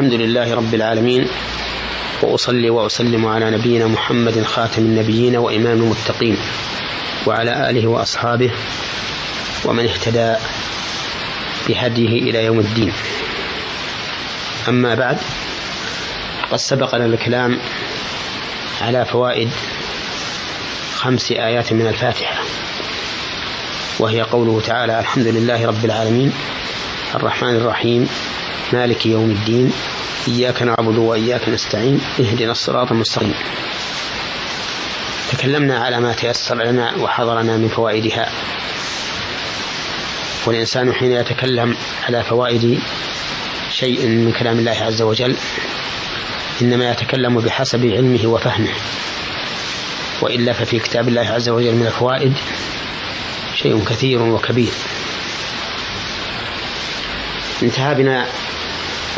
الحمد لله رب العالمين وأصلي وأسلم على نبينا محمد خاتم النبيين وإمام المتقين وعلى آله وأصحابه ومن اهتدى بهديه إلى يوم الدين. أما بعد قد سبق لنا الكلام على فوائد خمس آيات من الفاتحة وهي قوله تعالى الحمد لله رب العالمين الرحمن الرحيم مالك يوم الدين إياك نعبد وإياك نستعين اهدنا الصراط المستقيم. تكلمنا على ما تيسر لنا وحضرنا من فوائدها. والإنسان حين يتكلم على فوائد شيء من كلام الله عز وجل إنما يتكلم بحسب علمه وفهمه. وإلا ففي كتاب الله عز وجل من الفوائد شيء كثير وكبير. انتهى بنا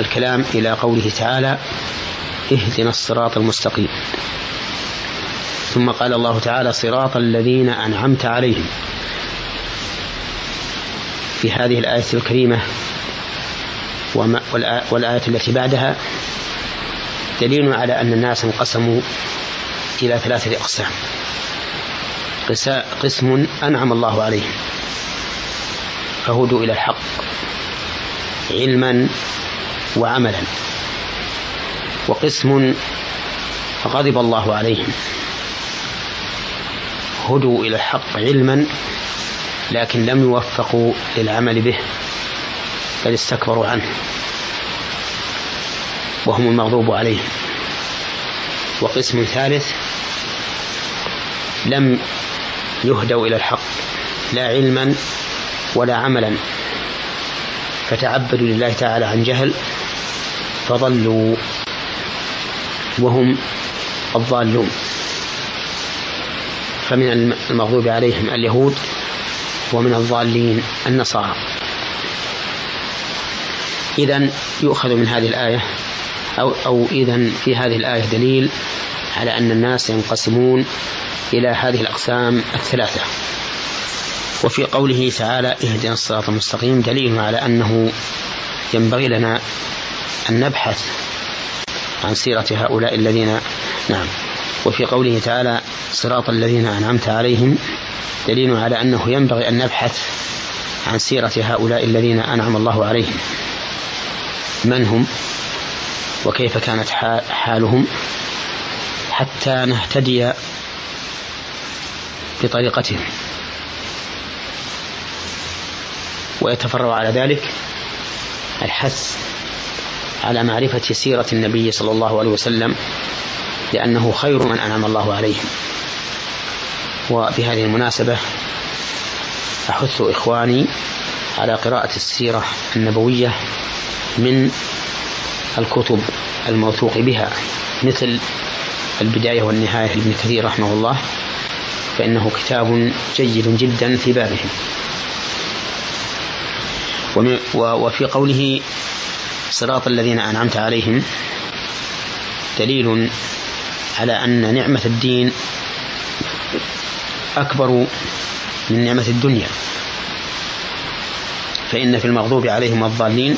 الكلام إلى قوله تعالى اهدنا الصراط المستقيم. ثم قال الله تعالى صراط الذين أنعمت عليهم. في هذه الآية الكريمة والآية التي بعدها دليل على أن الناس انقسموا إلى ثلاثة أقسام. قسم أنعم الله عليهم. فهدوا إلى الحق. علما وعملا. وقسم غضب الله عليهم. هدوا إلى الحق علما لكن لم يوفقوا للعمل به بل استكبروا عنه. وهم المغضوب عليهم. وقسم ثالث لم يهدوا إلى الحق لا علما ولا عملا. فتعبدوا لله تعالى عن جهل فضلوا وهم الضالون. فمن المغضوب عليهم اليهود ومن الضالين النصارى. إذا يؤخذ من هذه الآية أو أو إذا في هذه الآية دليل على أن الناس ينقسمون إلى هذه الأقسام الثلاثة. وفي قوله تعالى اهدنا الصراط المستقيم دليل على أنه ينبغي لنا أن نبحث عن سيرة هؤلاء الذين نعم. وفي قوله تعالى صراط الذين أنعمت عليهم دليل على أنه ينبغي أن نبحث عن سيرة هؤلاء الذين أنعم الله عليهم. من هم؟ وكيف كانت حالهم؟ حتى نهتدي بطريقتهم. ويتفرع على ذلك الحث على معرفة سيرة النبي صلى الله عليه وسلم لأنه خير من أنعم الله عليهم وبهذه المناسبة أحث إخواني على قراءة السيرة النبوية من الكتب الموثوق بها مثل البداية والنهاية لابن كثير رحمه الله فإنه كتاب جيد جدا في بابه. وفي قوله صراط الذين أنعمت عليهم دليل على أن نعمة الدين أكبر من نعمة الدنيا. فإن في المغضوب عليهم والضالين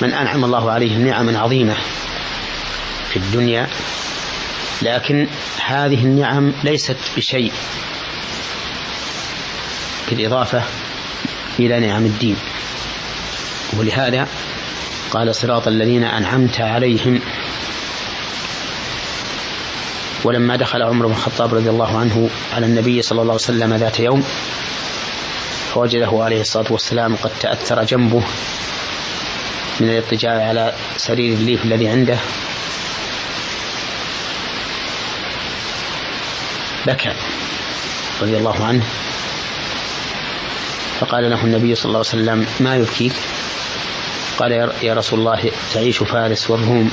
من أنعم الله عليهم نعما عظيمة في الدنيا. لكن هذه النعم ليست بشيء بالإضافة إلى نعم الدين. ولهذا قال صراط الذين أنعمت عليهم. ولما دخل عمر بن الخطاب رضي الله عنه على النبي صلى الله عليه وسلم ذات يوم فوجده عليه الصلاة والسلام قد تأثر جنبه من الاضطجاع على سرير الليف الذي عنده. بكى رضي الله عنه. فقال له النبي صلى الله عليه وسلم ما يبكيك؟ قال يا رسول الله تعيش فارس والروم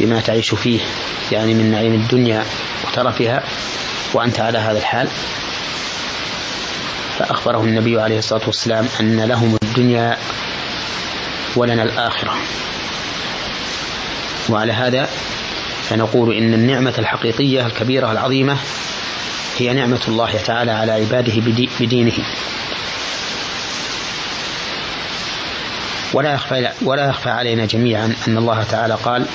بما تعيش فيه يعني من نعيم الدنيا وترفها وأنت على هذا الحال. فأخبره النبي عليه الصلاة والسلام أن لهم الدنيا ولنا الآخرة. وعلى هذا فنقول إن النعمة الحقيقية الكبيرة العظيمة هي نعمة الله تعالى على عباده بدينه. ولا يخفى ولا يخفى علينا جميعا أن الله تعالى قال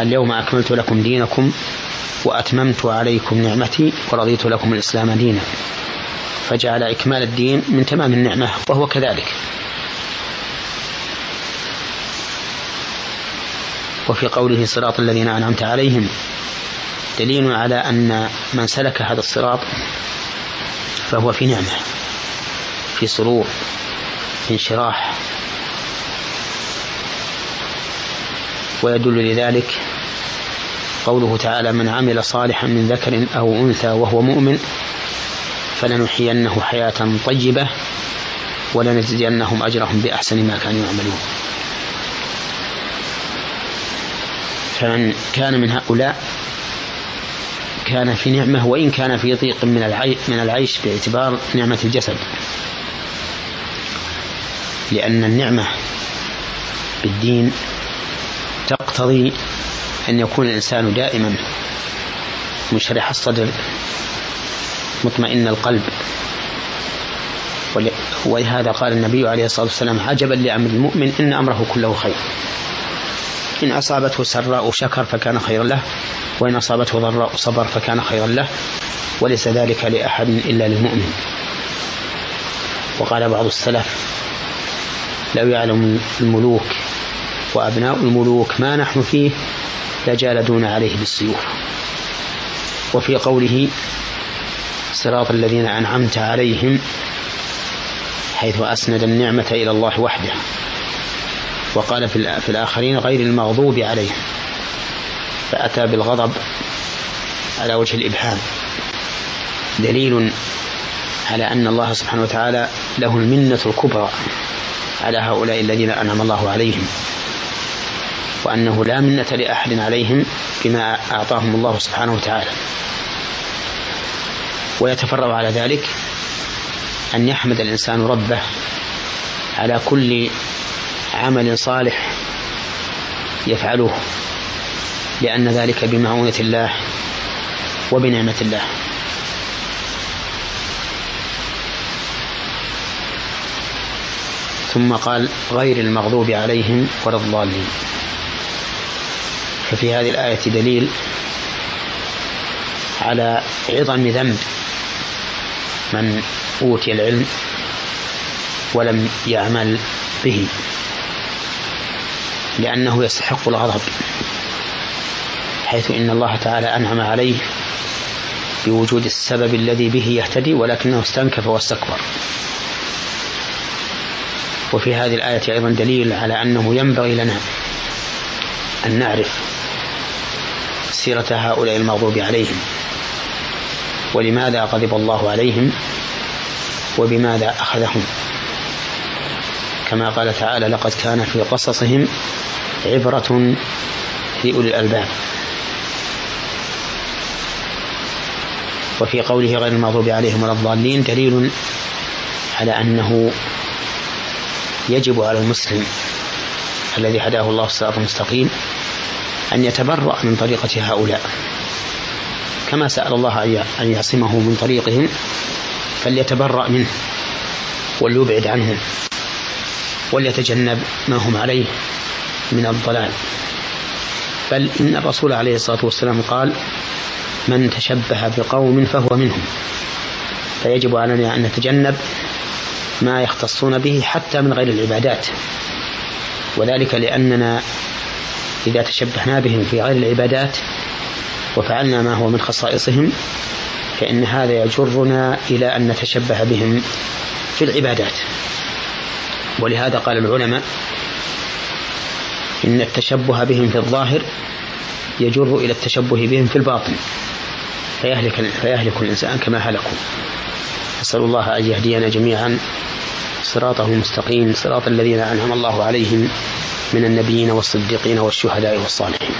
اليوم أكملت لكم دينكم وأتممت عليكم نعمتي ورضيت لكم الإسلام دينا. فجعل إكمال الدين من تمام النعمة وهو كذلك. وفي قوله صراط الذين أنعمت عليهم. دليل على أن من سلك هذا الصراط فهو في نعمة في سرور. في انشراح ويدل لذلك قوله تعالى من عمل صالحا من ذكر أو أنثى وهو مؤمن فلنحيينه حياة طيبة ولنجزينهم أجرهم بأحسن ما كانوا يعملون. فمن كان من هؤلاء كان في نعمة وإن كان في ضيق من العيش باعتبار نعمة الجسد. لأن النعمة بالدين تقتضي أن يكون الإنسان دائما منشرح الصدر مطمئن القلب. ولهذا قال النبي عليه الصلاة والسلام عجبا لأمر المؤمن إن أمره كله خير. إن أصابته سراء شكر فكان خيرا له وإن أصابته ضراء صبر فكان خيرا له. وليس ذلك لأحد إلا للمؤمن. وقال بعض السلف لو يعلم الملوك وأبناء الملوك ما نحن فيه لجالدون عليه بالسيوف. وفي قوله صراط الذين أنعمت عليهم حيث أسند النعمة إلى الله وحده. وقال في الآخرين غير المغضوب عليهم. فأتى بالغضب على وجه الإبهام. دليل على أن الله سبحانه وتعالى له المنة الكبرى. على هؤلاء الذين أنعم الله عليهم. وأنه لا منة لأحد عليهم بما أعطاهم الله سبحانه وتعالى. ويتفرع على ذلك أن يحمد الإنسان ربه على كل عمل صالح يفعله لأن ذلك بمعونة الله وبنعمة الله. ثم قال غير المغضوب عليهم ولا الضالين. ففي هذه الآية دليل على عظم ذنب من أوتي العلم ولم يعمل به لأنه يستحق الغضب حيث إن الله تعالى أنعم عليه بوجود السبب الذي به يهتدي ولكنه استنكف واستكبر. وفي هذه الآية أيضا دليل على أنه ينبغي لنا أن نعرف سيرة هؤلاء المغضوب عليهم ولماذا غضب الله عليهم وبماذا أخذهم. كما قال تعالى لقد كان في قصصهم عبرة في أولي الألباب وفي قوله غير المغضوب عليهم ولا الضالين دليل على أنه يجب على المسلم الذي هداه الله الصراط المستقيم أن يتبرأ من طريقة هؤلاء. كما سأل الله أن يعصمه من طريقهم فليتبرأ منه وليبعد عنهم وليتجنب ما هم عليه من الضلال. بل إن الرسول عليه الصلاة والسلام قال من تشبه بقوم فهو منهم. فيجب علينا أن نتجنب ما يختصون به حتى من غير العبادات. وذلك لأننا إذا تشبهنا بهم في غير العبادات وفعلنا ما هو من خصائصهم فإن هذا يجرنا إلى أن نتشبه بهم في العبادات. ولهذا قال العلماء إن التشبه بهم في الظاهر يجر إلى التشبه بهم في الباطن. فيهلك, فيهلك الإنسان كما هلكوا. أسأل الله أن يهدينا جميعا صراطه المستقيم صراط الذين أنعم الله عليهم من النبيين والصديقين والشهداء والصالحين.